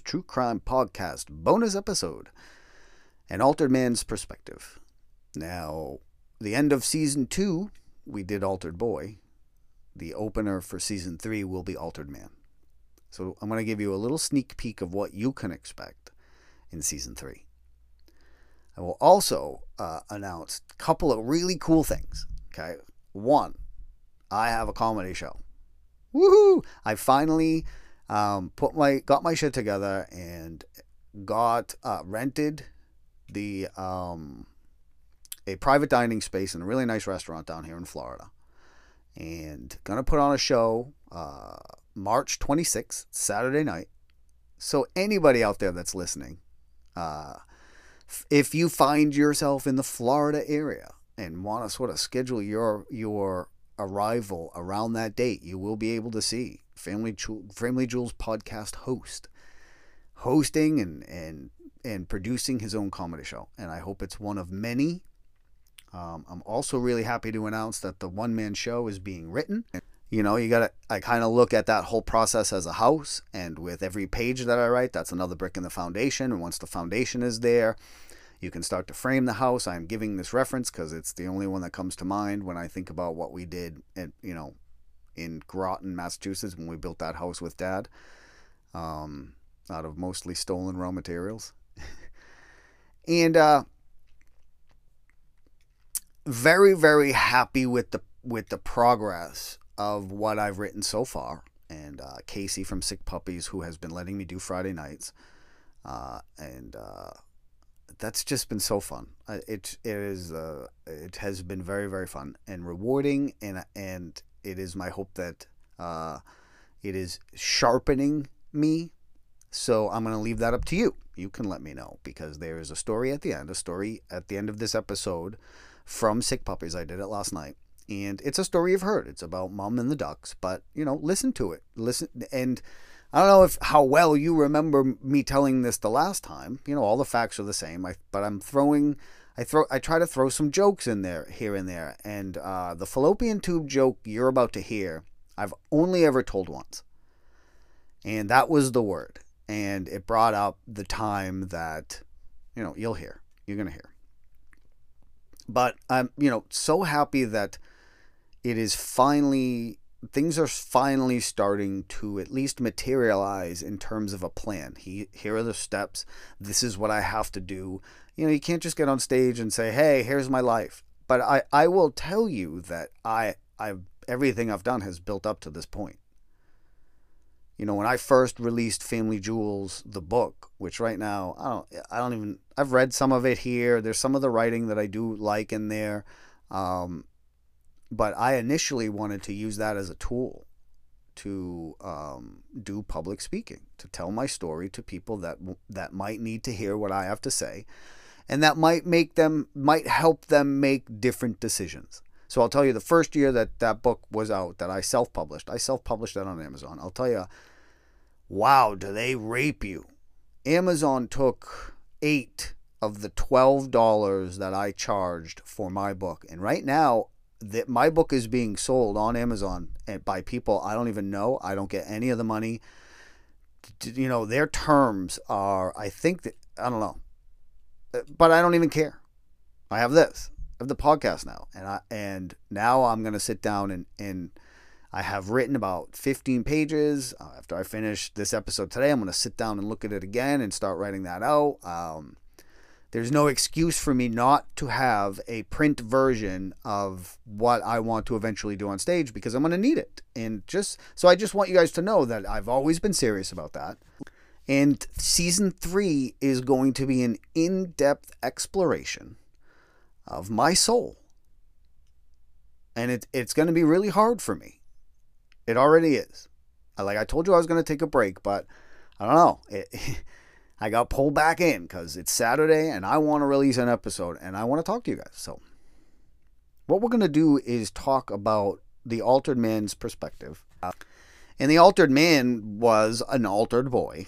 True Crime Podcast bonus episode An Altered Man's Perspective. Now, the end of season two, we did Altered Boy. The opener for season three will be Altered Man. So I'm going to give you a little sneak peek of what you can expect in season three. I will also uh, announce a couple of really cool things. Okay. One, I have a comedy show. Woohoo! I finally um, put my got my shit together and got uh, rented the um, a private dining space in a really nice restaurant down here in Florida, and gonna put on a show uh, March 26th, Saturday night. So anybody out there that's listening, uh, if you find yourself in the Florida area and want to sort of schedule your your arrival around that date, you will be able to see Family Family Jewels podcast host hosting and and and producing his own comedy show, and I hope it's one of many. Um, I'm also really happy to announce that the one man show is being written. You know, you gotta I kind of look at that whole process as a house, and with every page that I write, that's another brick in the foundation. And once the foundation is there, you can start to frame the house. I'm giving this reference because it's the only one that comes to mind when I think about what we did at, you know, in Groton, Massachusetts when we built that house with dad um, out of mostly stolen raw materials. and uh, very, very happy with the with the progress of what I've written so far. And uh, Casey from Sick Puppies, who has been letting me do Friday nights, uh, and uh, that's just been so fun. It it is uh, it has been very very fun and rewarding, and and it is my hope that uh, it is sharpening me. So I'm going to leave that up to you. You can let me know because there is a story at the end, a story at the end of this episode from Sick Puppies. I did it last night, and it's a story you've heard. It's about mom and the ducks, but you know, listen to it. Listen and I don't know if how well you remember me telling this the last time. You know, all the facts are the same. I, but I'm throwing, I throw, I try to throw some jokes in there here and there. And uh, the fallopian tube joke you're about to hear, I've only ever told once, and that was the word. And it brought up the time that, you know, you'll hear. You're gonna hear. But I'm, you know, so happy that it is finally things are finally starting to at least materialize in terms of a plan. He, here are the steps. This is what I have to do. You know, you can't just get on stage and say, "Hey, here's my life." But I, I will tell you that I, I, everything I've done has built up to this point. You know, when I first released Family Jewels, the book, which right now I don't, I don't even, I've read some of it here. There's some of the writing that I do like in there. Um, but I initially wanted to use that as a tool to um, do public speaking, to tell my story to people that that might need to hear what I have to say, and that might make them might help them make different decisions. So I'll tell you, the first year that that book was out, that I self-published, I self-published that on Amazon. I'll tell you, wow, do they rape you? Amazon took eight of the twelve dollars that I charged for my book, and right now that my book is being sold on Amazon eh, by people I don't even know. I don't get any of the money. You know, their terms are, I think that, I don't know, but I don't even care. I have this. I have the podcast now. And I, and now I'm to sit down and, and I have written about 15 pages. Uh, after I finish this episode today, I'm to sit down and look at it again and start writing that out. Um, there's no excuse for me not to have a print version of what I want to eventually do on stage because I'm going to need it. And just so I just want you guys to know that I've always been serious about that. And season three is going to be an in depth exploration of my soul. And it, it's going to be really hard for me. It already is. Like I told you, I was going to take a break, but I don't know. It, I got pulled back in because it's Saturday and I want to release an episode and I want to talk to you guys. So, what we're going to do is talk about the altered man's perspective. Uh, and the altered man was an altered boy.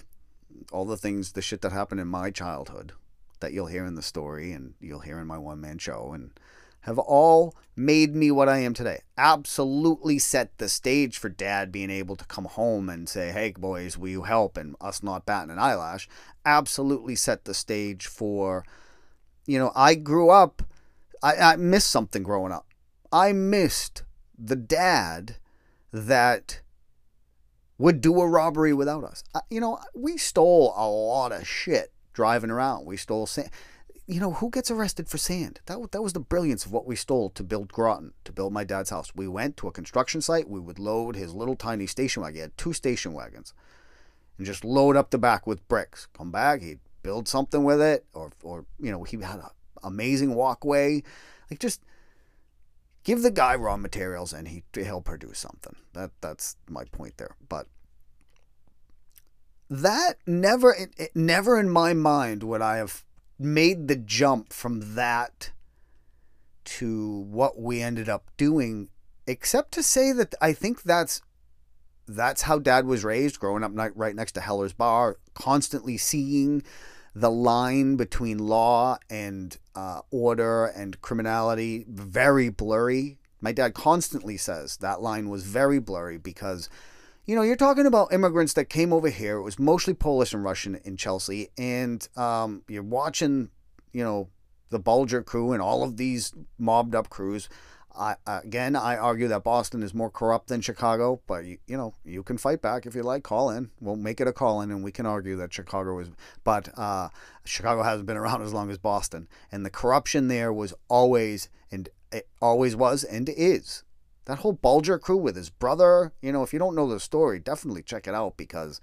All the things, the shit that happened in my childhood that you'll hear in the story and you'll hear in my one man show and have all made me what I am today. Absolutely set the stage for dad being able to come home and say, hey, boys, will you help? And us not batting an eyelash. Absolutely set the stage for, you know, I grew up, I, I missed something growing up. I missed the dad that would do a robbery without us. You know, we stole a lot of shit driving around. We stole sand. You know, who gets arrested for sand? That, that was the brilliance of what we stole to build Groton, to build my dad's house. We went to a construction site. We would load his little tiny station wagon. He had two station wagons. And just load up the back with bricks. Come back, he'd build something with it. Or, or you know, he had an amazing walkway. Like, just give the guy raw materials and he he'll produce something. That that's my point there. But that never it, never in my mind would I have made the jump from that to what we ended up doing except to say that I think that's that's how dad was raised growing up right next to Heller's bar constantly seeing the line between law and uh, order and criminality very blurry. My dad constantly says that line was very blurry because, you know, you're talking about immigrants that came over here. It was mostly Polish and Russian in Chelsea, and um, you're watching, you know, the Bulger crew and all of these mobbed up crews I, again, I argue that Boston is more corrupt than Chicago, but you, you know you can fight back if you like. Call in, we'll make it a call in, and we can argue that Chicago was. But uh, Chicago hasn't been around as long as Boston, and the corruption there was always and it always was and is. That whole Bulger crew with his brother, you know, if you don't know the story, definitely check it out because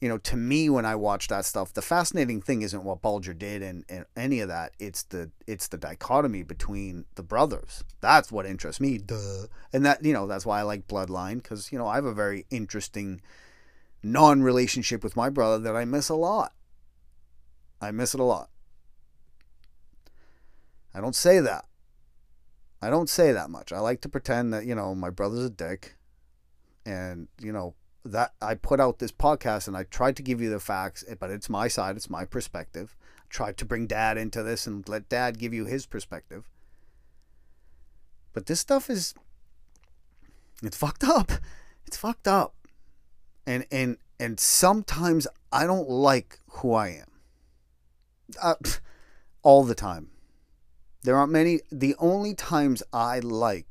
you know, to me when I watch that stuff, the fascinating thing isn't what Bulger did and, and any of that. It's the it's the dichotomy between the brothers. That's what interests me. Duh. And that you know that's why I like Bloodline because you know I have a very interesting non-relationship with my brother that I miss a lot. I miss it a lot. I don't say that. I don't say that much. I like to pretend that you know my brother's a dick, and you know that I put out this podcast and I tried to give you the facts, but it's my side, it's my perspective. I tried to bring dad into this and let dad give you his perspective. But this stuff is it's fucked up. It's fucked up. And and and sometimes I don't like who I am. Uh, all the time. There aren't many the only times I like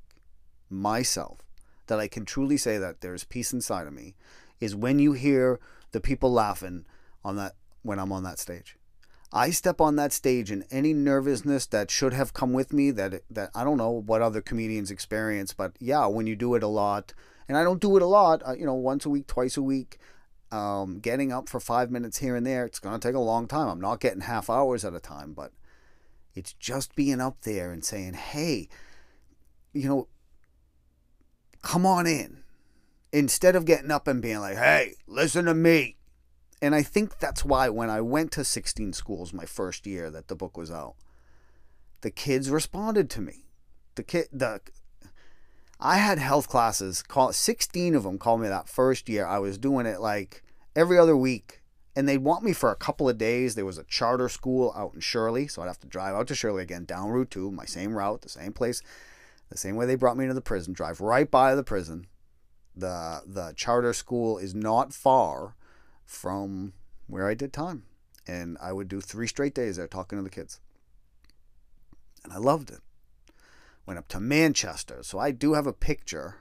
myself that I can truly say that there's peace inside of me is when you hear the people laughing on that when I'm on that stage. I step on that stage and any nervousness that should have come with me that that I don't know what other comedians experience, but yeah, when you do it a lot, and I don't do it a lot, uh, you know, once a week, twice a week, um, getting up for five minutes here and there, it's gonna take a long time. I'm not getting half hours at a time, but it's just being up there and saying, hey, you know, come on in instead of getting up and being like, hey, listen to me. And I think that's why when I went to 16 schools my first year that the book was out, the kids responded to me. The kid, the I had health classes. Call 16 of them called me that first year. I was doing it like every other week, and they'd want me for a couple of days. There was a charter school out in Shirley, so I'd have to drive out to Shirley again, down Route Two, my same route, the same place. The same way they brought me to the prison, drive right by the prison. The the charter school is not far from where I did time. And I would do three straight days there talking to the kids. And I loved it. Went up to Manchester. So I do have a picture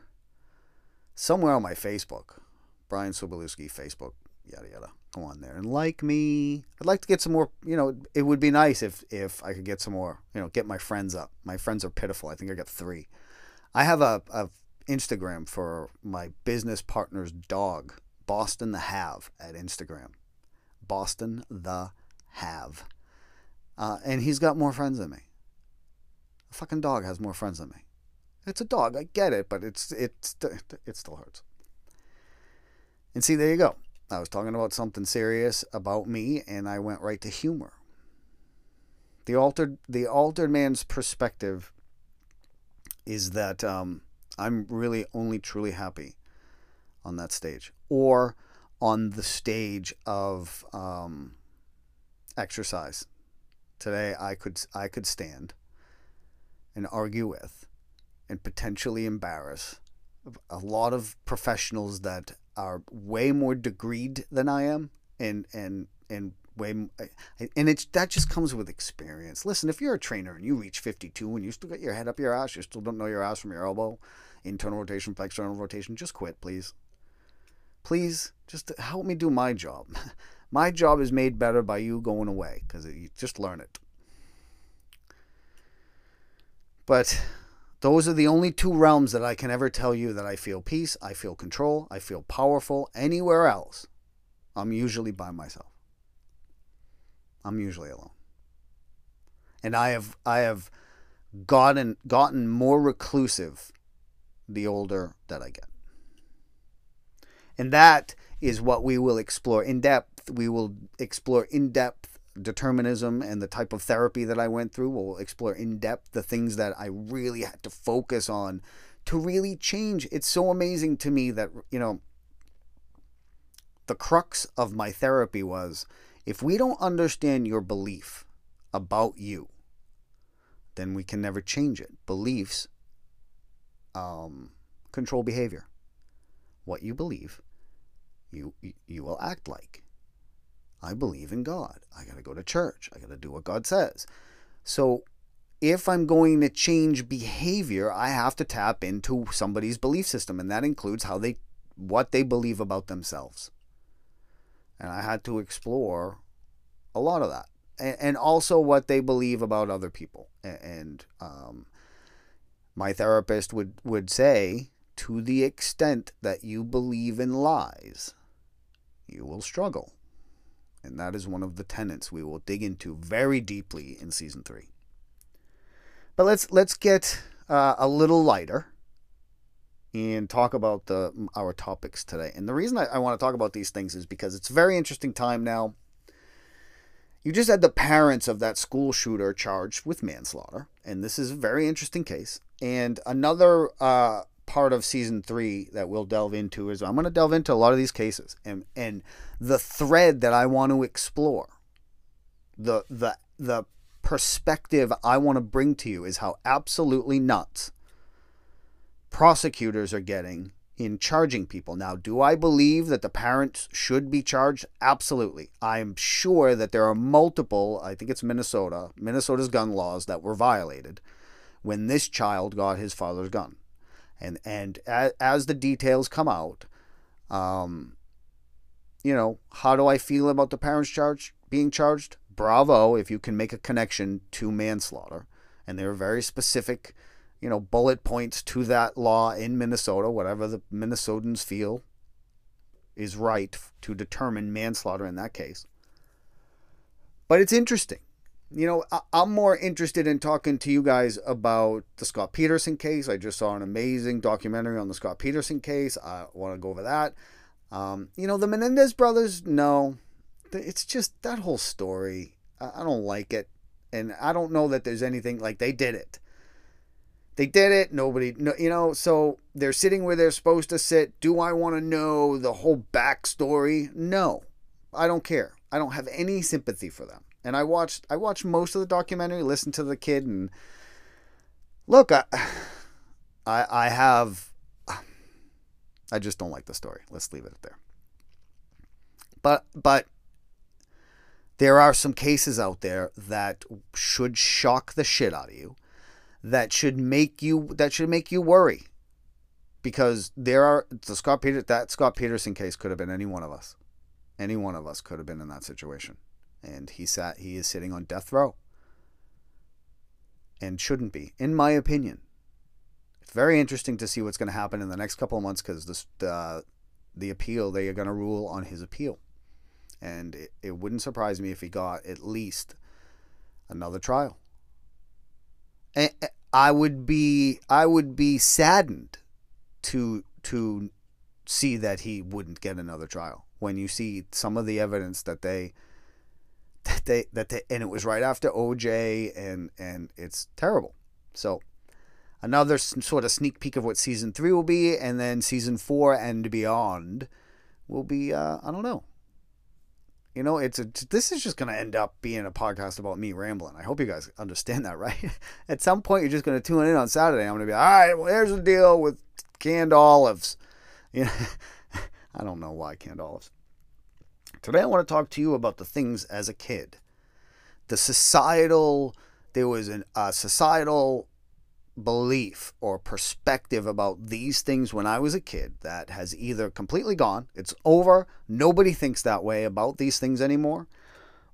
somewhere on my Facebook. Brian Sobolewski Facebook, yada yada on there and like me. I'd like to get some more, you know, it would be nice if if I could get some more, you know, get my friends up. My friends are pitiful. I think I got 3. I have a, a Instagram for my business partner's dog, Boston the Have at Instagram. Boston the Have. Uh, and he's got more friends than me. A fucking dog has more friends than me. It's a dog, I get it, but it's it's it still hurts. And see, there you go. I was talking about something serious about me, and I went right to humor. The altered the altered man's perspective is that um, I'm really only truly happy on that stage, or on the stage of um, exercise. Today I could I could stand, and argue with and potentially embarrass a lot of professionals that are way more degreed than I am and and and way and it's that just comes with experience. Listen, if you're a trainer and you reach 52 and you still got your head up your ass, you still don't know your ass from your elbow, internal rotation, external rotation, just quit, please. Please, just help me do my job. My job is made better by you going away because you just learn it. But those are the only two realms that I can ever tell you that I feel peace, I feel control, I feel powerful. Anywhere else, I'm usually by myself. I'm usually alone. And I have I have gotten gotten more reclusive the older that I get. And that is what we will explore in depth. We will explore in depth determinism and the type of therapy that I went through. We'll explore in depth the things that I really had to focus on to really change. It's so amazing to me that, you know, the crux of my therapy was if we don't understand your belief about you, then we can never change it. Beliefs um, control behavior. What you believe you you will act like. I believe in God. I got to go to church. I got to do what God says. So if I'm going to change behavior, I have to tap into somebody's belief system and that includes how they what they believe about themselves. And I had to explore a lot of that. And, also what they believe about other people. And um, my therapist would, would say, to the extent that you believe in lies, you will struggle. And that is one of the tenets we will dig into very deeply in season three. But let's let's get uh, a little lighter and talk about the our topics today. And the reason I, I want to talk about these things is because it's a very interesting time now. You just had the parents of that school shooter charged with manslaughter, and this is a very interesting case. And another uh, part of season three that we'll delve into is I'm going to delve into a lot of these cases and and the thread that I want to explore, the the the perspective I want to bring to you is how absolutely nuts prosecutors are getting in charging people. Now, do I believe that the parents should be charged? Absolutely. I'm sure that there are multiple, I think it's Minnesota, Minnesota's gun laws that were violated when this child got his father's gun and and as, as the details come out, um, you know, how do I feel about the parents charge being charged? Bravo, if you can make a connection to manslaughter, and there are very specific, you know, bullet points to that law in Minnesota, whatever the Minnesotans feel is right to determine manslaughter in that case. But it's interesting you know, I, am more interested in talking to you guys about the Scott Peterson case. I just saw an amazing documentary on the Scott Peterson case. I want to go over that. Um, you know, the Menendez brothers, no. It's just that whole story. I, I don't like it. And I don't know that there's anything like they did it. They did it. Nobody, no, you know, so they're sitting where they're supposed to sit. Do I want to know the whole backstory? No. I don't care. I don't have any sympathy for them and I watched I watched most of the documentary, listened to the kid, and look, I I, I have I just don't like the story. Let's leave it there. But but there are some cases out there that should shock the shit out of you, that should make you that should make you worry, because there are the Scott Peter that Scott Peterson case could have been any one of us, any one of us could have been in that situation and he sat he is sitting on death row. And shouldn't be in my opinion. It's very interesting to see what's going to happen in the next couple of months because the the appeal they are going to rule on his appeal. And it, it wouldn't surprise me if he got at least another trial. And i would be i would be saddened to to see that he wouldn't get another trial. When you see some of the evidence that they that they that they and it was right after OJ and and it's terrible. So another sort of sneak peek of what season three will be, and then season four and beyond will be uh, I don't know. You know, it's a, this is just going to end up being a podcast about me rambling. I hope you guys understand that, right? At some point, you're just going to tune in on Saturday. I'm going to be, all right, well, here's the deal with canned olives. You know, I don't know why canned olives. Today, I want to talk to you about the things as a kid. The societal, there was a societal belief or perspective about these things when I was a kid that has either completely gone, it's over, nobody thinks that way about these things anymore,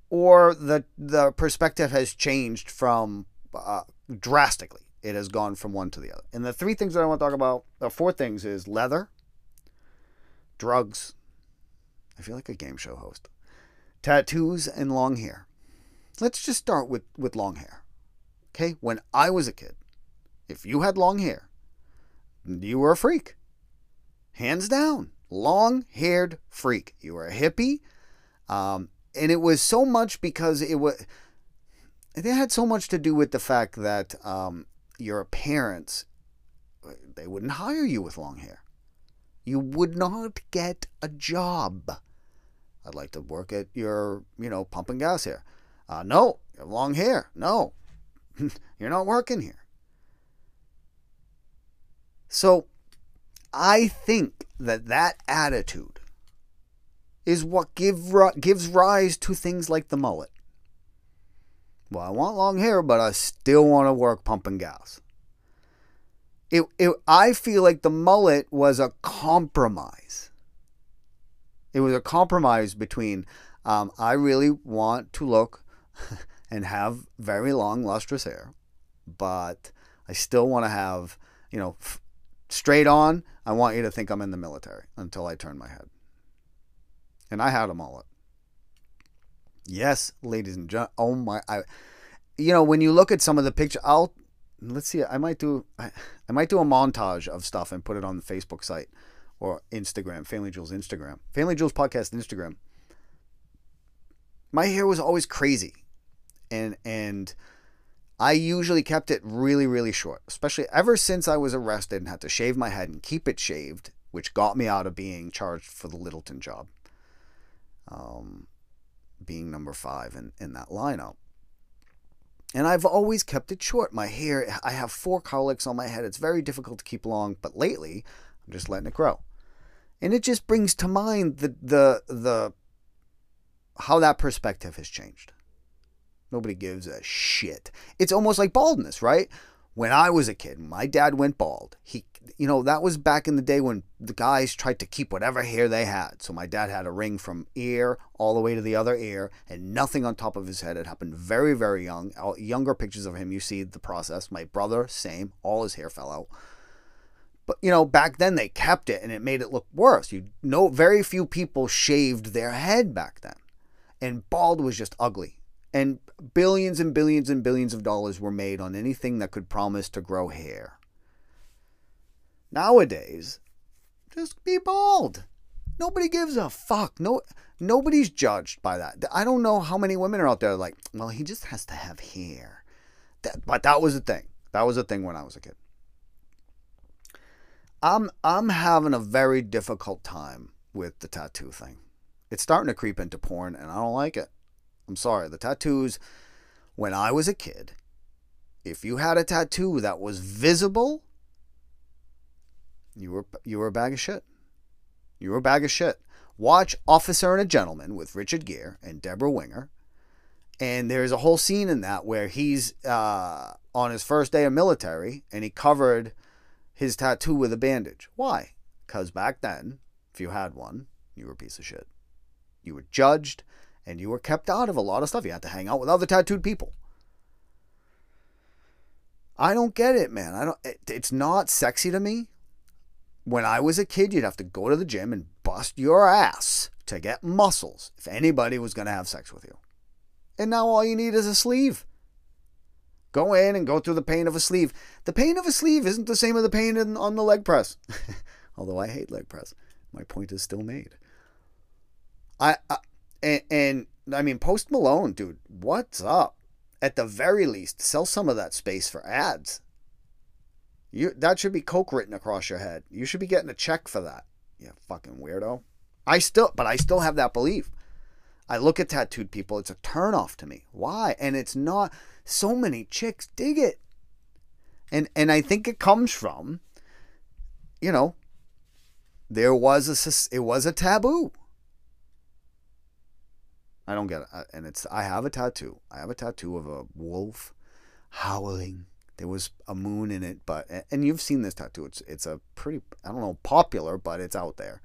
or the the perspective has changed from uh, drastically. It has gone from one to the other. And the three things that I want to talk about, the four things is leather, drugs. I feel like a game show host. Tattoos and long hair. Let's just start with with long hair. Okay, when I was a kid, if you had long hair, you were a freak. Hands down. Long haired freak. You were a hippie. Um, and it was so much because it was. It had so much to do with the fact that um, your parents, they wouldn't hire you with long hair. You would not get a job. I'd like to work at your, you know, pumping gas here. Uh, no, you have long hair. No, you're not working here. So I think that that attitude is what give, gives rise to things like the mullet. Well, I want long hair, but I still want to work pumping gas. It, it, I feel like the mullet was a compromise. It was a compromise between um, I really want to look and have very long, lustrous hair, but I still want to have, you know, straight on, I want you to think I'm in the military until I turn my head. And I had a mullet. Yes, ladies and gentlemen. Oh my! I, you know, when you look at some of the pictures, I'll let's see. I might do. I, I might do a montage of stuff and put it on the Facebook site or Instagram, Family Jewels Instagram, Family Jewels podcast Instagram. My hair was always crazy, and and I usually kept it really, really short, especially ever since I was arrested and had to shave my head and keep it shaved, which got me out of being charged for the Littleton job, um, being number five in, in that lineup. And I've always kept it short. My hair, I have four cowlicks on my head. It's very difficult to keep long, but lately I'm just letting it grow. And it just brings to mind the, the, the, how that perspective has changed. Nobody gives a shit. It's almost like baldness, right? When I was a kid, my dad went bald. He, you know, that was back in the day when the guys tried to keep whatever hair they had. So my dad had a ring from ear all the way to the other ear and nothing on top of his head. It happened very, very young. Younger pictures of him, you see the process. My brother, same. All his hair fell out. But you know, back then they kept it and it made it look worse. You know, very few people shaved their head back then, and bald was just ugly. And billions and billions and billions of dollars were made on anything that could promise to grow hair. Nowadays, just be bald. Nobody gives a fuck. No, nobody's judged by that. I don't know how many women are out there like, well, he just has to have hair. That, but that was a thing. That was a thing when I was a kid. I'm I'm having a very difficult time with the tattoo thing. It's starting to creep into porn, and I don't like it. I'm sorry, the tattoos, when I was a kid, if you had a tattoo that was visible, you were you were a bag of shit. You were a bag of shit. Watch Officer and a Gentleman with Richard Gere and Debra Winger. And there's a whole scene in that where he's uh, on his first day of military and he covered his tattoo with a bandage. Why? Because back then, if you had one, you were a piece of shit. You were judged and you were kept out of a lot of stuff. You had to hang out with other tattooed people. I don't get it, man. I don't. It, it's not sexy to me. When I was a kid, you'd have to go to the gym and bust your ass to get muscles if anybody was going to have sex with you. And now all you need is a sleeve. Go in and go through the pain of a sleeve. The pain of a sleeve isn't the same as the pain in, on the leg press. Although I hate leg press, my point is still made. I, I and, and I mean, Post Malone, dude, what's up? At the very least, sell some of that space for ads. You that should be coke written across your head. You should be getting a check for that. You fucking weirdo. I still, but I still have that belief. I look at tattooed people, it's a turnoff to me. Why? And it's not so many chicks dig it. And and I think it comes from you know, there was a it was a taboo. I don't get it. And it's I have a tattoo. I have a tattoo of a wolf howling. There was a moon in it, but and you've seen this tattoo. It's it's a pretty I don't know popular, but it's out there.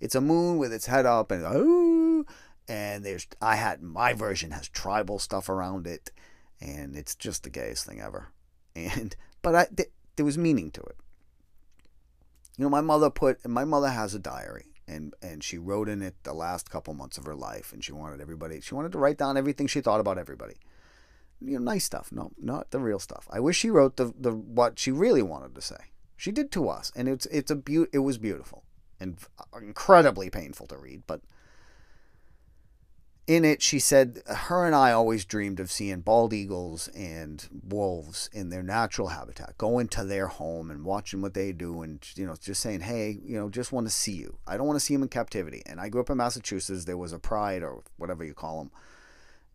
It's a moon with its head up and oh, and there's I had my version has tribal stuff around it, and it's just the gayest thing ever. And but I th- there was meaning to it. You know, my mother put my mother has a diary, and and she wrote in it the last couple months of her life, and she wanted everybody she wanted to write down everything she thought about everybody. You know, nice stuff, no, not the real stuff. I wish she wrote the the what she really wanted to say. She did to us, and it's it's a be- it was beautiful and incredibly painful to read, but in it, she said her and I always dreamed of seeing bald eagles and wolves in their natural habitat, going to their home and watching what they do, and you know, just saying, "Hey, you know, just want to see you. I don't want to see them in captivity." And I grew up in Massachusetts. There was a pride, or whatever you call them,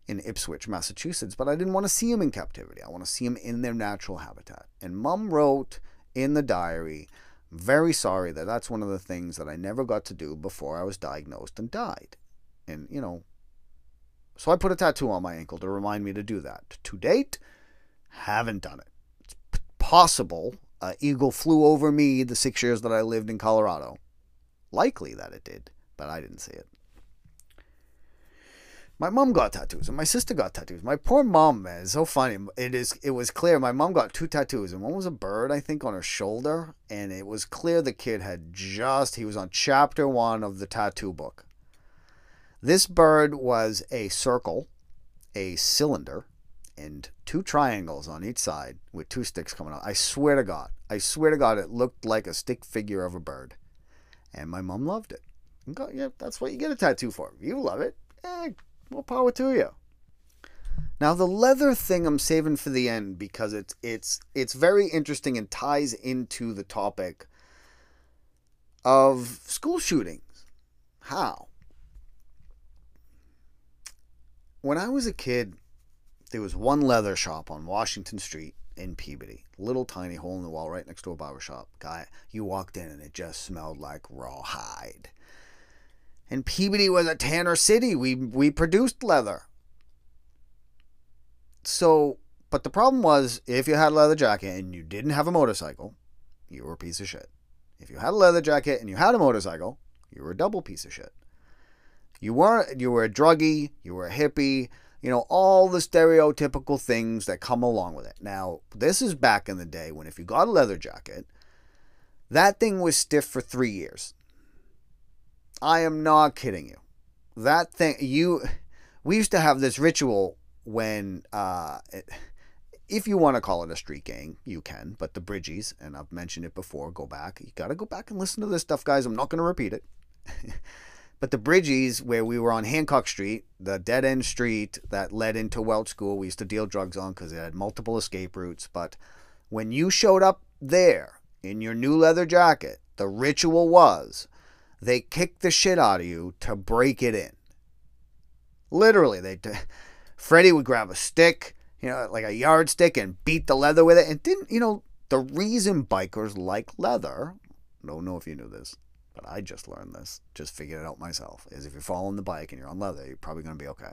in Ipswich, Massachusetts, but I didn't want to see them in captivity. I want to see them in their natural habitat. And Mom wrote in the diary, "Very sorry that that's one of the things that I never got to do before I was diagnosed and died." And you know, so I put a tattoo on my ankle to remind me to do that. To date, haven't done it. It's possible an eagle flew over me the six years that I lived in Colorado. Likely that it did, but I didn't see it. My mom got tattoos and my sister got tattoos. My poor mom, man, it's so funny. It is it was clear my mom got two tattoos and one was a bird, I think, on her shoulder, and it was clear the kid had just he was on chapter one of the tattoo book. This bird was a circle, a cylinder, and two triangles on each side with two sticks coming out. I swear to God, I swear to God, it looked like a stick figure of a bird. And my mom loved it. yeah, that's what you get a tattoo for. You love it. Eh, more power to you. Now the leather thing I'm saving for the end because it's it's it's very interesting and ties into the topic of school shootings. How? When I was a kid, there was one leather shop on Washington Street in Peabody. Little tiny hole in the wall right next to a barber shop. Guy, you walked in and it just smelled like rawhide. And Peabody was a tanner city. We we produced leather. So, but the problem was if you had a leather jacket and you didn't have a motorcycle, you were a piece of shit. If you had a leather jacket and you had a motorcycle, you were a double piece of shit. You weren't you were a druggie, you were a hippie, you know, all the stereotypical things that come along with it. Now, this is back in the day when if you got a leather jacket, that thing was stiff for 3 years. I am not kidding you. That thing you we used to have this ritual when uh it, if you want to call it a street gang, you can. But the Bridgies, and I've mentioned it before, go back. You got to go back and listen to this stuff, guys. I'm not going to repeat it. But the Bridgies, where we were on Hancock Street, the dead end street that led into Welch School, we used to deal drugs on because it had multiple escape routes. But when you showed up there in your new leather jacket, the ritual was they kicked the shit out of you to break it in. Literally, they Freddie would grab a stick, you know, like a yardstick, and beat the leather with it. And didn't you know the reason bikers like leather? Don't know if you knew this but I just learned this, just figured it out myself, is if you're following the bike and you're on leather, you're probably going to be okay.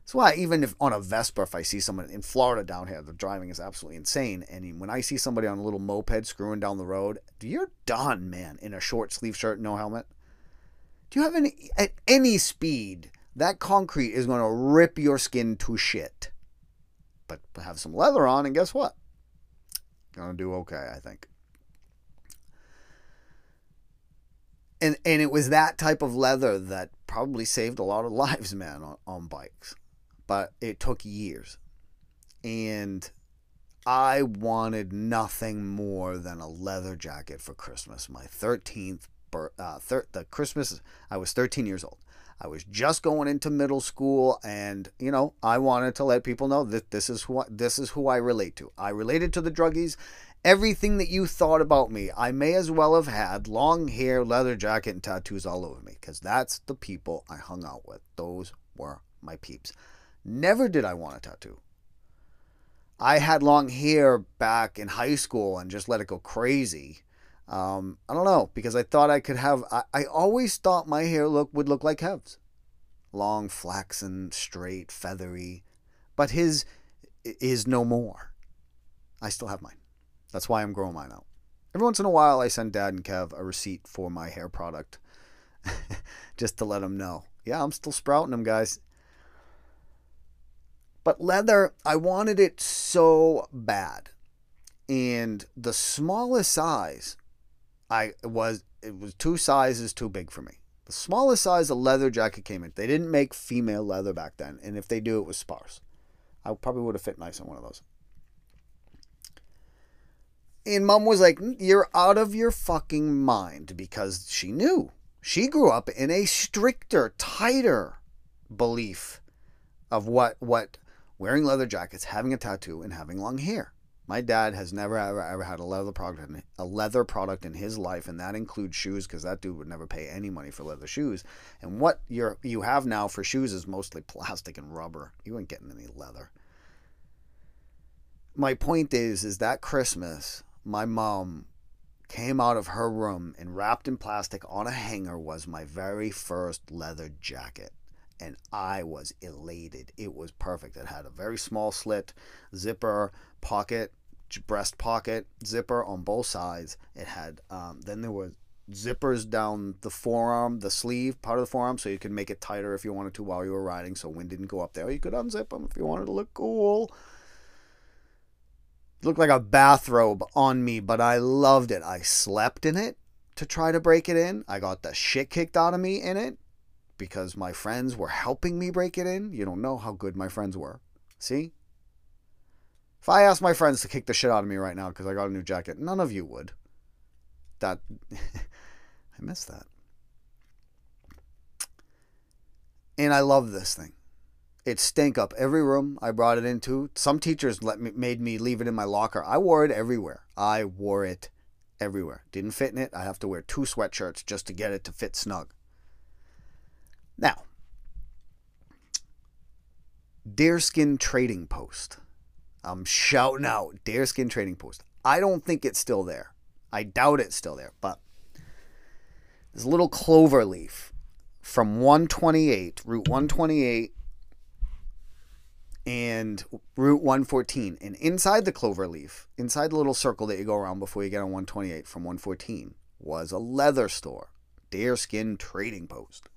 That's why even if on a Vespa, if I see someone in Florida down here, the driving is absolutely insane. And when I see somebody on a little moped screwing down the road, you're done, man, in a short sleeve shirt, no helmet. Do you have any, at any speed, that concrete is going to rip your skin to shit. But have some leather on, and guess what? Gonna do okay, I think. And and it was that type of leather that probably saved a lot of lives, man, on, on bikes. But it took years, and I wanted nothing more than a leather jacket for Christmas. My thirteenth, uh, thir- the Christmas I was thirteen years old. I was just going into middle school, and you know, I wanted to let people know that this is who I, this is who I relate to. I related to the druggies, Everything that you thought about me, I may as well have had long hair, leather jacket, and tattoos all over me because that's the people I hung out with. Those were my peeps. Never did I want a tattoo. I had long hair back in high school and just let it go crazy. Um, I don't know because I thought I could have. I, I always thought my hair look would look like Kev's, long, flaxen, straight, feathery, but his is no more. I still have mine. That's why I'm growing mine out. Every once in a while, I send Dad and Kev a receipt for my hair product, just to let them know. Yeah, I'm still sprouting them, guys. But leather, I wanted it so bad. And the smallest size, I was it was two sizes too big for me. The smallest size of leather jacket came in. They didn't make female leather back then, and if they do, it was sparse. I probably would have fit nice on one of those. And mom was like, You're out of your fucking mind because she knew. She grew up in a stricter, tighter belief of what what wearing leather jackets, having a tattoo, and having long hair. My dad has never ever ever had a leather product in, a leather product in his life, and that includes shoes because that dude would never pay any money for leather shoes. And what you you have now for shoes is mostly plastic and rubber. You ain't getting any leather. My point is, is that Christmas, my mom came out of her room and wrapped in plastic on a hanger was my very first leather jacket and I was elated. It was perfect. It had a very small slit, zipper, pocket, breast pocket, zipper on both sides. It had um, then there was zippers down the forearm, the sleeve part of the forearm, so you could make it tighter if you wanted to while you were riding, so wind didn't go up there. You could unzip them if you wanted to look cool. Looked like a bathrobe on me, but I loved it. I slept in it to try to break it in. I got the shit kicked out of me in it because my friends were helping me break it in. You don't know how good my friends were. See? If I asked my friends to kick the shit out of me right now because I got a new jacket, none of you would. That I miss that. And I love this thing. It stank up every room I brought it into. Some teachers let me made me leave it in my locker. I wore it everywhere. I wore it everywhere. Didn't fit in it. I have to wear two sweatshirts just to get it to fit snug. Now, Deerskin Trading Post. I'm shouting out Deerskin Trading Post. I don't think it's still there. I doubt it's still there, but a little clover leaf from 128, Route 128 and Route 114. And inside the clover leaf, inside the little circle that you go around before you get on 128 from 114, was a leather store, Deerskin Trading Post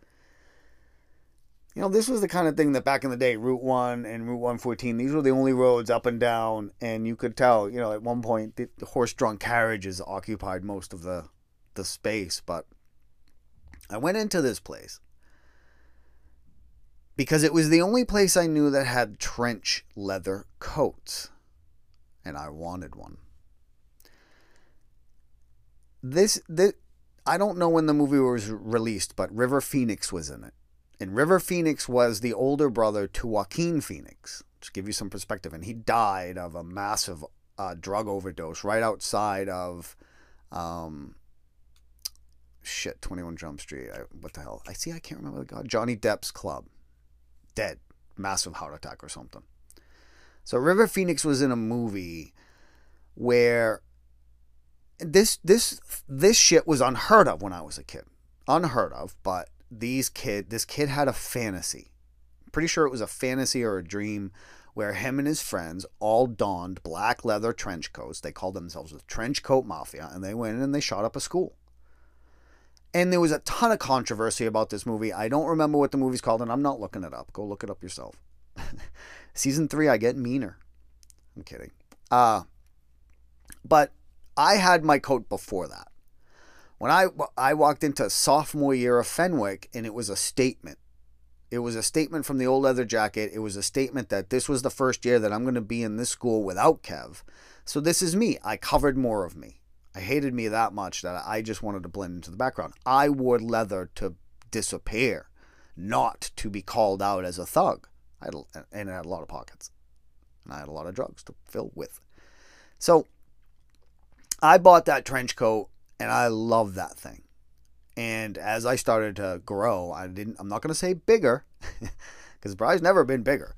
you know, this was the kind of thing that back in the day, Route 1 and Route 114, these were the only roads up and down. And you could tell, you know, at one point, the, horse drawn carriages occupied most of the, the space. But I went into this place because it was the only place I knew that had trench leather coats. And I wanted one. This, this, I don't know when the movie was released, but River Phoenix was in it. And River Phoenix was the older brother to Joaquin Phoenix, to give you some perspective. And he died of a massive uh, drug overdose right outside of, um, shit, 21 Jump Street. I, what the hell? I see, I can't remember the guy. Johnny Depp's club. Dead. Massive heart attack or something. So River Phoenix was in a movie where this this this shit was unheard of when I was a kid. Unheard of, but these kid this kid had a fantasy. pretty sure it was a fantasy or a dream where him and his friends all donned black leather trench coats. They called themselves the Trench Coat Mafia, and they went in and they shot up a school. And there was a ton of controversy about this movie. I don't remember what the movie's called, and I'm not looking it up. Go look it up yourself. Season three, I get meaner. I'm kidding. Uh, but I had my coat before that. When I, I walked into sophomore year of Fenwick, and it was a statement. It was a statement from the old leather jacket. It was a statement that this was the first year that I'm going to be in this school without Kev. So this is me. I covered more of me. I hated me that much that I just wanted to blend into the background. I wore leather to disappear, not to be called out as a thug. I had, and I had a lot of pockets, and I had a lot of drugs to fill with. So I bought that trench coat and I love that thing. And as I started to grow, I didn't I'm not going to say bigger cuz Brian's never been bigger.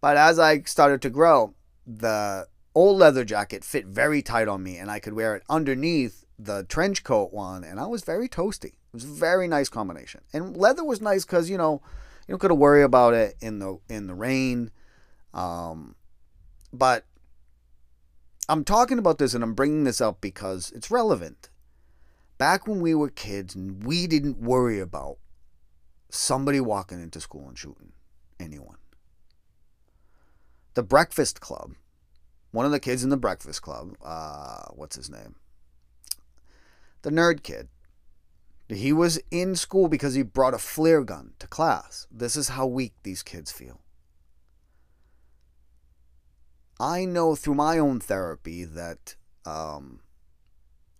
But as I started to grow, the old leather jacket fit very tight on me and I could wear it underneath the trench coat one and I was very toasty. It was a very nice combination. And leather was nice cuz you know, you don't got to worry about it in the in the rain. Um, but I'm talking about this and I'm bringing this up because it's relevant. Back when we were kids, we didn't worry about somebody walking into school and shooting anyone. The Breakfast Club, one of the kids in the Breakfast Club, uh, what's his name? The nerd kid. He was in school because he brought a flare gun to class. This is how weak these kids feel. I know through my own therapy that um,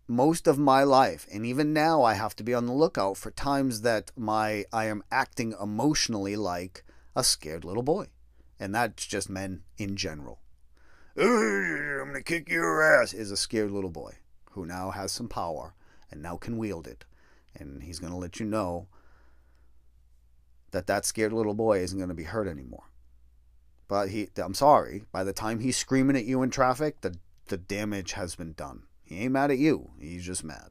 most of my life, and even now, I have to be on the lookout for times that my I am acting emotionally like a scared little boy, and that's just men in general. I'm gonna kick your ass is a scared little boy who now has some power and now can wield it, and he's gonna let you know that that scared little boy isn't gonna be hurt anymore. But he, I'm sorry, by the time he's screaming at you in traffic, the, the damage has been done. He ain't mad at you. He's just mad.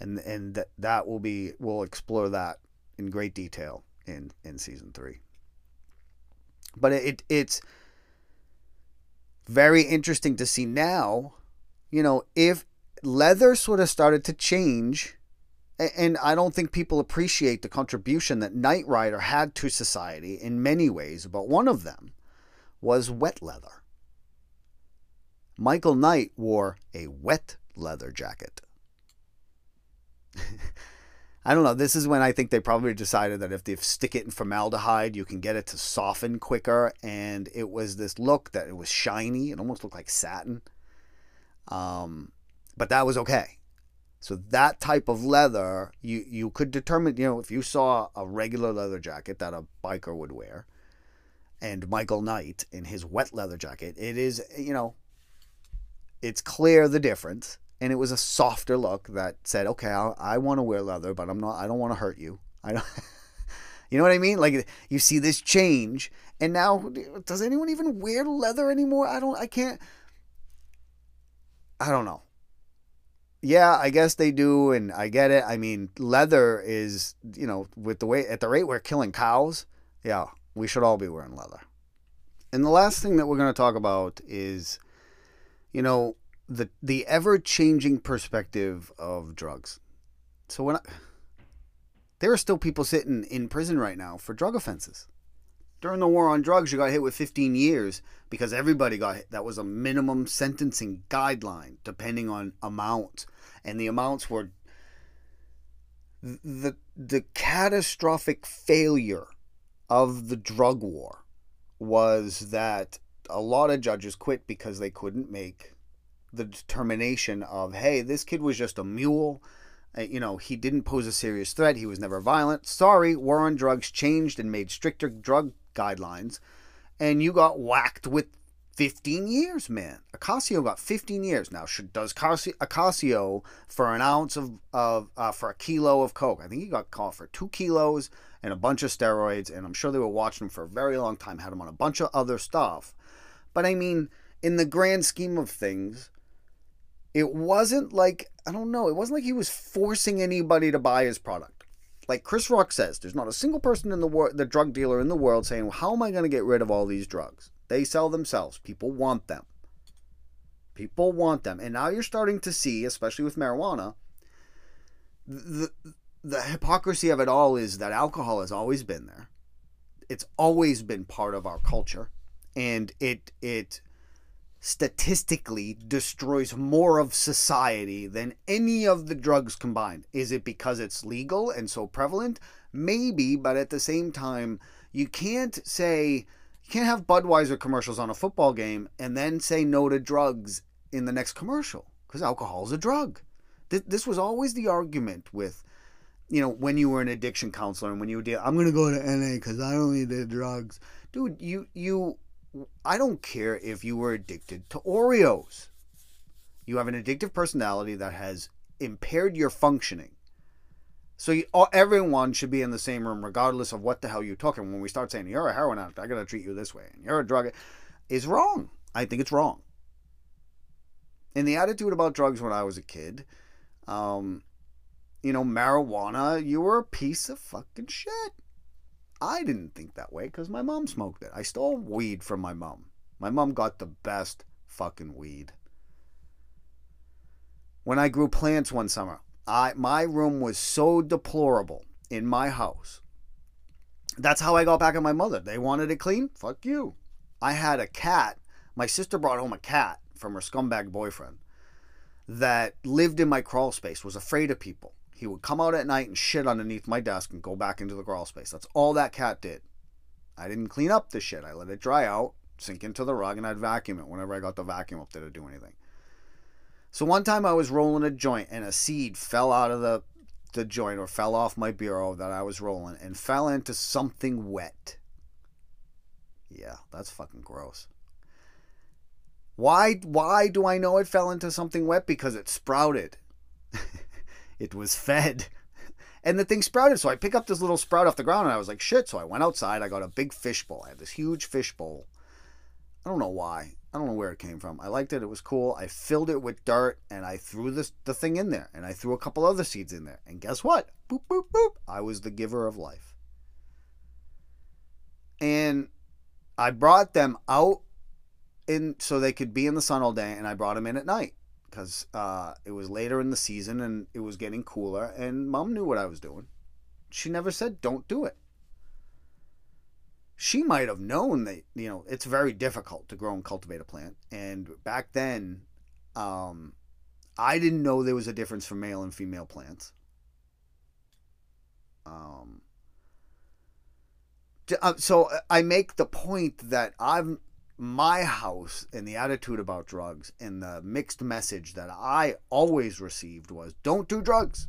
And and that that will be we'll explore that in great detail in in season 3. But it, it it's very interesting to see now, you know, if leather sort of started to change and I don't think people appreciate the contribution that Knight Rider had to society in many ways, but one of them was wet leather. Michael Knight wore a wet leather jacket. I don't know. This is when I think they probably decided that if they stick it in formaldehyde, you can get it to soften quicker. And it was this look that it was shiny. It almost looked like satin. Um, but that was okay. So that type of leather, you you could determine, you know, if you saw a regular leather jacket that a biker would wear, and Michael Knight in his wet leather jacket, it is, you know, it's clear the difference, and it was a softer look that said, okay, I, I want to wear leather, but I'm not, I don't want to hurt you. I don't. You know what I mean? Like you see this change, and now does anyone even wear leather anymore? I don't. I can't. I don't know yeah, I guess they do, and I get it. I mean, leather is, you know, with the way at the rate we're killing cows, yeah, we should all be wearing leather. And the last thing that we're going to talk about is, you know, the the ever changing perspective of drugs. So when I, there are still people sitting in prison right now for drug offenses. During the war on drugs, you got hit with 15 years because everybody got hit. That was a minimum sentencing guideline, depending on amount and the amounts were the the catastrophic failure of the drug war was that a lot of judges quit because they couldn't make the determination of hey this kid was just a mule uh, you know he didn't pose a serious threat he was never violent sorry war on drugs changed and made stricter drug guidelines and you got whacked with 15 years, man. Ocasio got 15 years. Now, should, does Ocasio, for an ounce of, of uh, for a kilo of Coke, I think he got caught for two kilos and a bunch of steroids, and I'm sure they were watching him for a very long time, had him on a bunch of other stuff. But I mean, in the grand scheme of things, it wasn't like, I don't know, it wasn't like he was forcing anybody to buy his product. Like Chris Rock says, there's not a single person in the world, the drug dealer in the world saying, well, how am I going to get rid of all these drugs? They sell themselves. People want them. People want them. And now you're starting to see, especially with marijuana, the, the hypocrisy of it all is that alcohol has always been there. It's always been part of our culture. And it it statistically destroys more of society than any of the drugs combined. Is it because it's legal and so prevalent? Maybe, but at the same time, you can't say you can't have Budweiser commercials on a football game and then say no to drugs in the next commercial because alcohol is a drug. This was always the argument with, you know, when you were an addiction counselor and when you were, I'm going to go to NA because I only did drugs. Dude, you, you, I don't care if you were addicted to Oreos. You have an addictive personality that has impaired your functioning. So you, all, everyone should be in the same room, regardless of what the hell you're talking. When we start saying you're a heroin addict, I gotta treat you this way, and you're a drug, is wrong. I think it's wrong. And the attitude about drugs when I was a kid, um, you know, marijuana, you were a piece of fucking shit. I didn't think that way because my mom smoked it. I stole weed from my mom. My mom got the best fucking weed. When I grew plants one summer, I my room was so deplorable in my house. That's how I got back at my mother. They wanted it clean. Fuck you. I had a cat. My sister brought home a cat from her scumbag boyfriend that lived in my crawl space, was afraid of people. He would come out at night and shit underneath my desk and go back into the crawl space. That's all that cat did. I didn't clean up the shit. I let it dry out, sink into the rug, and I'd vacuum it whenever I got the vacuum up there to do anything. So one time I was rolling a joint and a seed fell out of the the joint or fell off my bureau that I was rolling and fell into something wet. Yeah, that's fucking gross. Why why do I know it fell into something wet? Because it sprouted. it was fed. And the thing sprouted. So I pick up this little sprout off the ground and I was like, shit. So I went outside. I got a big fish bowl. I had this huge fish bowl. I don't know why. I don't know where it came from. I liked it. It was cool. I filled it with dirt and I threw this the thing in there and I threw a couple other seeds in there. And guess what? Boop boop boop. I was the giver of life. And I brought them out in so they could be in the sun all day and I brought them in at night because uh, it was later in the season and it was getting cooler and mom knew what I was doing. She never said don't do it. She might have known that you know it's very difficult to grow and cultivate a plant. And back then um, i didn't know there was a difference for male and female plants. Um, uh, so i make the point that i'm my house and the attitude about drugs and the mixed message that i always received was don't do drugs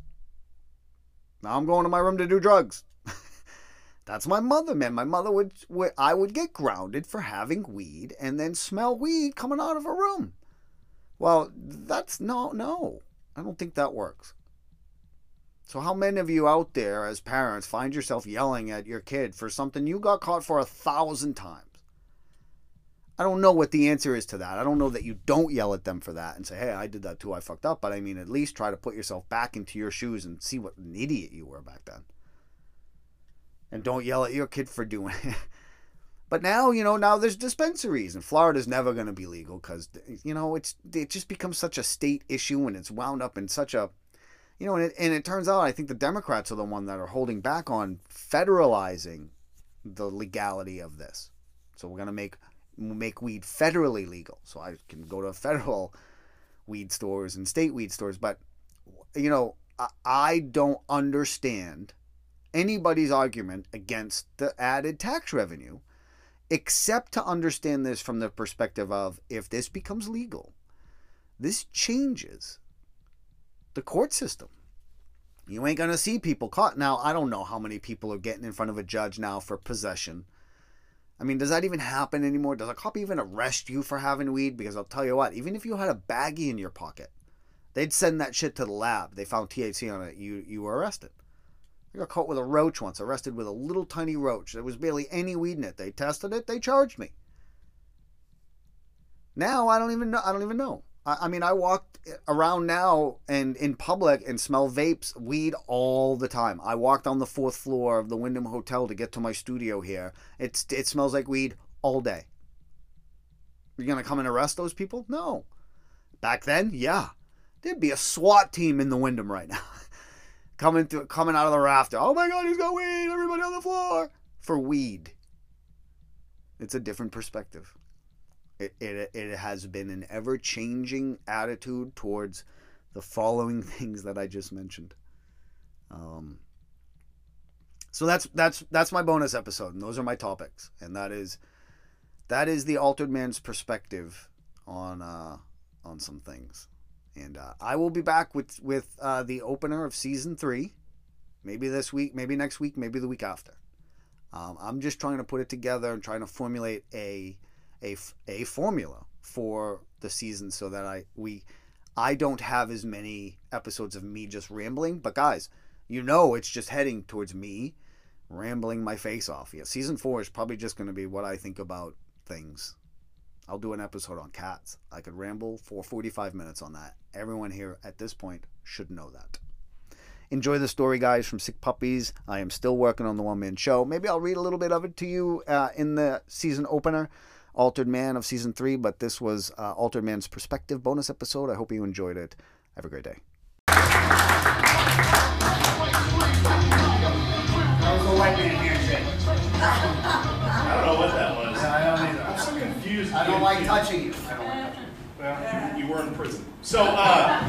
now i'm going to my room to do drugs that's my mother, man. My mother would, would, I would get grounded for having weed and then smell weed coming out of her room. Well, that's no, no. I don't think that works. So, how many of you out there as parents find yourself yelling at your kid for something you got caught for a thousand times? I don't know what the answer is to that. I don't know that you don't yell at them for that and say, hey, I did that too. I fucked up. But I mean, at least try to put yourself back into your shoes and see what an idiot you were back then and don't yell at your kid for doing it. But now, you know, now there's dispensaries, and Florida's never going to be legal because, you know, it's it just becomes such a state issue, and it's wound up in such a, you know, and it, and it turns out I think the Democrats are the one that are holding back on federalizing the legality of this. So we're going to make make weed federally legal, so I can go to federal weed stores and state weed stores. But you know, I, don't understand anybody's argument against the added tax revenue, except to understand this from the perspective of if this becomes legal, this changes the court system. You ain't going to see people caught. Now, I don't know how many people are getting in front of a judge now for possession. I mean, does that even happen anymore? Does a cop even arrest you for having weed? Because I'll tell you what, even if you had a baggie in your pocket, they'd send that shit to the lab. They found THC on it. You you were arrested. I got caught with a roach once, arrested with a little tiny roach. There was barely any weed in it. They tested it, they charged me. Now I don't even know. I don't even know. I, mean, I walk around now and in public and smell vapes, weed all the time. I walked on the fourth floor of the Wyndham Hotel to get to my studio here. It's it smells like weed all day. You're gonna come and arrest those people? No. Back then, yeah, there'd be a SWAT team in the Wyndham right now. coming through, coming out of the rafter. Oh my God, he's got weed! Everybody on the floor for weed. It's a different perspective. It, it, it has been an ever changing attitude towards the following things that I just mentioned. Um, so that's that's that's my bonus episode, and those are my topics, and that is that is the altered man's perspective on uh, on some things. And uh, I will be back with with uh, the opener of season three, maybe this week, maybe next week, maybe the week after. Um, I'm just trying to put it together and trying to formulate a a, a formula for the season so that I we I don't have as many episodes of me just rambling, but guys, you know it's just heading towards me rambling my face off. Yeah, season four is probably just going to be what I think about things. I'll do an episode on cats. I could ramble for 45 minutes on that. Everyone here at this point should know that. Enjoy the story, guys, from Sick Puppies. I am still working on the one man show. Maybe I'll read a little bit of it to you uh, in the season opener, Altered Man of season three, but this was uh, Altered Man's perspective bonus episode. I hope you enjoyed it. Have a great day. That was a white man handshake. I don't know what that was. I don't either. I'm so confused. I don't like touching you. I don't like touching you. Well, you were in prison. So, uh,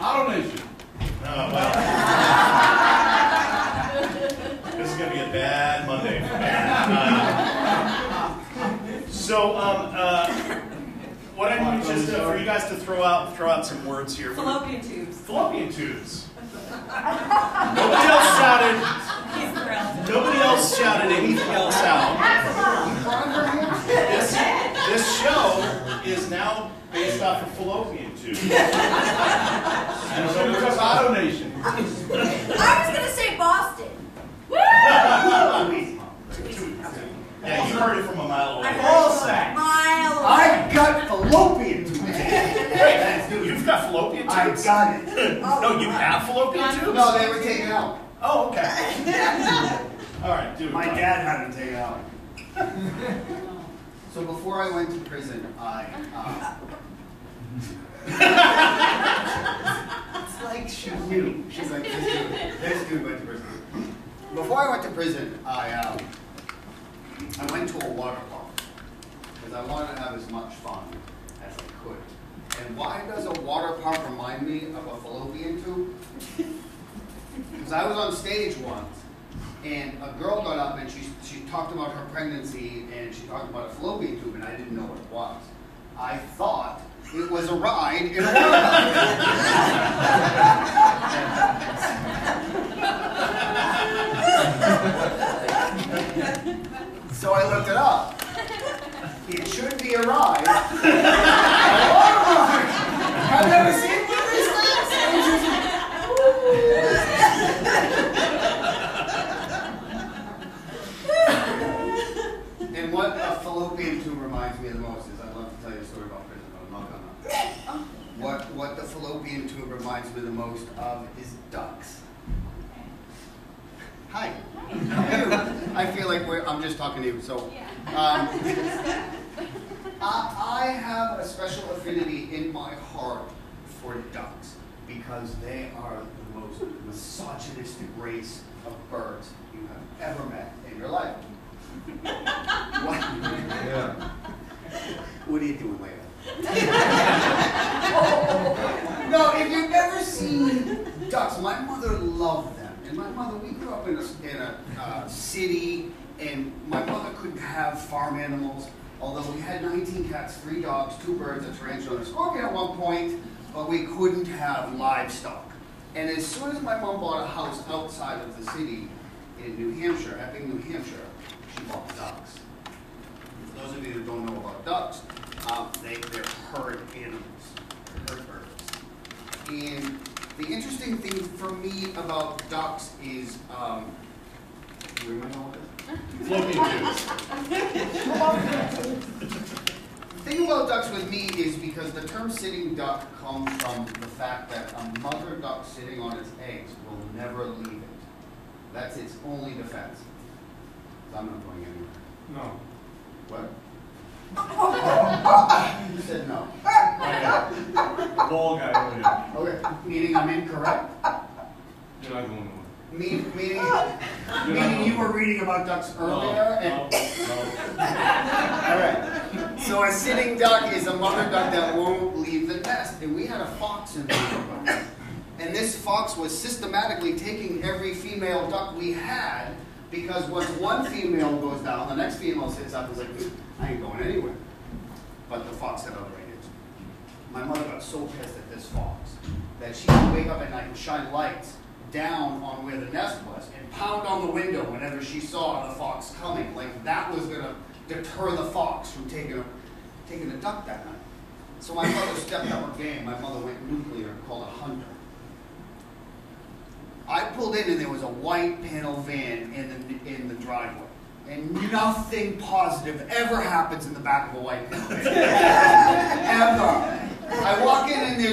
Automation. oh, well. this is going to be a bad Monday for me. Uh, so, um, uh, what I need is just uh, for you guys to throw out throw out some words here. Fallopian tubes. Fallopian tubes. Nobody else shouted. Nobody else shouted anything else out. This, this show is now based off of fallopian tubes. And so we're it was automation. I was gonna say Boston. Yeah, you heard it from a mile away. Ball sack. Mile away. I got fallopian tubes. Wait, you've got fallopian tubes? I got it. No, you have fallopian tubes? No, they were taken out. Oh, okay. All right, dude. My dad had them taken out. So before I went to prison, I. Uh, it's like she knew. She's like, this dude, this dude went to prison. Before I went to prison, I um, I went to a water park because I wanted to have as much fun as I could. And why does a water park remind me of a fallopian tube? Because I was on stage once, and a girl got up and she, she talked about her pregnancy and she talked about a fallopian tube, and I didn't know what it was. I thought it was a ride in a water park. so I looked it up. It should be a ride. I've never seen one of these And what a fallopian tube reminds me of the most is I'd love to tell you a story about prison, but I'm not gonna. What what the fallopian tube reminds me the most of is ducks. Hi. How are you? I feel like we're, I'm just talking to you. So, um, I, I have a special affinity in my heart for ducks because they are the most misogynistic race of birds you have ever met in your life. What? Yeah. What are you doing later? no, if you've never seen ducks, my mother loved them. And my mother, we grew up in a, in a uh, city, and my mother couldn't have farm animals. Although we had 19 cats, three dogs, two birds, a tarantula, and a scorpion at one point, but we couldn't have livestock. And as soon as my mom bought a house outside of the city in New Hampshire, Epping, New Hampshire, she bought ducks. For those of you who don't know about ducks, um, they, they're herd animals, herd birds. And the interesting thing for me about ducks is, um, do you remember all this? Fallopian. The thing about ducks with me is because the term sitting duck comes from the fact that a mother duck sitting on its eggs will never leave it. That's its only defense. So I'm not going anywhere. No. What? You said no. The ball guy over here. Okay, meaning I'm incorrect? You're not going nowhere. Mean, meaning, meaning you were reading about ducks earlier and All right. So a sitting duck is a mother duck that won't leave the nest. And we had a fox in the neighborhood. And this fox was systematically taking every female duck we had because once one female goes down, the next female sits up and is like, "Mm, I ain't going anywhere. But the fox had other ideas. My mother got so pissed at this fox that she would wake up at night and shine lights down on where the nest was and pound on the window whenever she saw the fox coming. Like that was gonna deter the fox from taking a taking a duck that night. So my mother stepped up her game. My mother went nuclear and called a hunter. I pulled in and there was a white panel van in the in the driveway, and nothing positive ever happens in the back of a white panel van.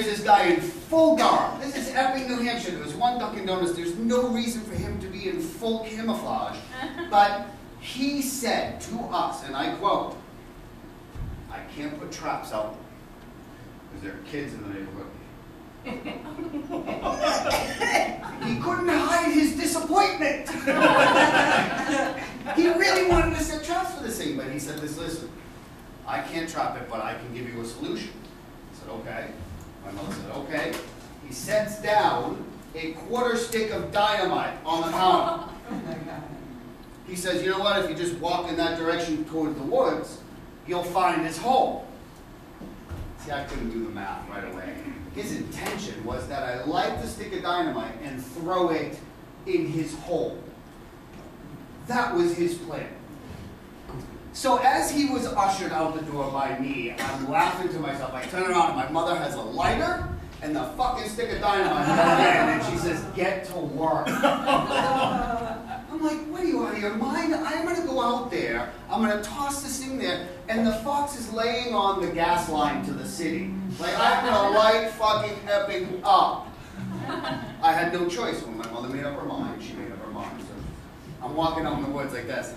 ever. I walk in and there's this guy in full garb. This is Epping, New Hampshire. There was one Dunkin' Donuts. There's no reason for him to be in full camouflage, but he said to us, and I quote, "I can't put traps out because there are kids in the neighborhood." he couldn't hide his disappointment. he really wanted to set traps for this thing, but he said this, listen, I can't trap it, but I can give you a solution. I said, okay. My mother said, okay. He sets down a quarter stick of dynamite on the counter. Oh he says, you know what, if you just walk in that direction toward the woods, you'll find his hole. See, I couldn't do the math right away. His intention was that I light the stick of dynamite and throw it in his hole. That was his plan. So as he was ushered out the door by me, I'm laughing to myself. I turn around and my mother has a lighter and the fucking stick of dynamite in her hand, and she says, "Get to work." I'm like, "What are you out of your mind? I'm gonna go out there. I'm gonna toss this thing there, and the fox is laying on the gas line to the city. Like I'm gonna light fucking epping up." I had no choice. When my mother made up her mind, she made up her mind. So I'm walking out in the woods like this.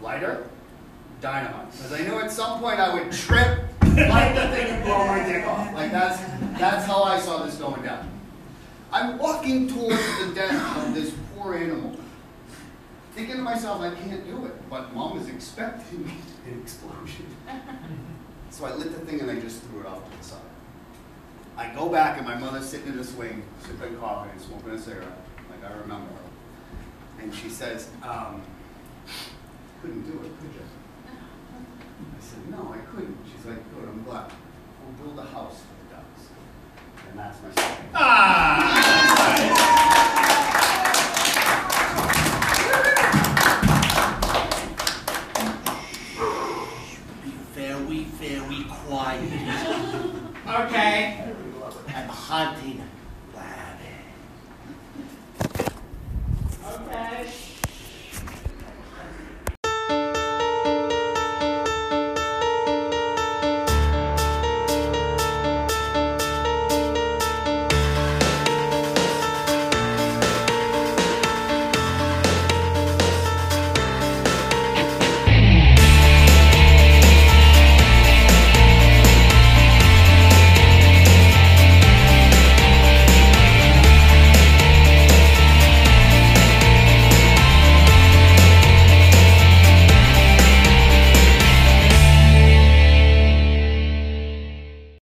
Lighter, dynamite. Because I knew at some point I would trip, light the thing, and blow my dick off. Like that's that's how I saw this going down. I'm walking towards the death of this poor animal, thinking to myself, I can't do it. But mom is expecting an explosion. So I lit the thing and I just threw it off to the side. I go back and my mother's sitting in the swing, sipping coffee and smoking a cigarette, like I remember her. And she says, um, couldn't do it, could you? I said, no, I couldn't. She's like, good, I'm glad. We'll build a house for the ducks. And that's my story. Ah! Be very, very quiet. Okay. I'm hunting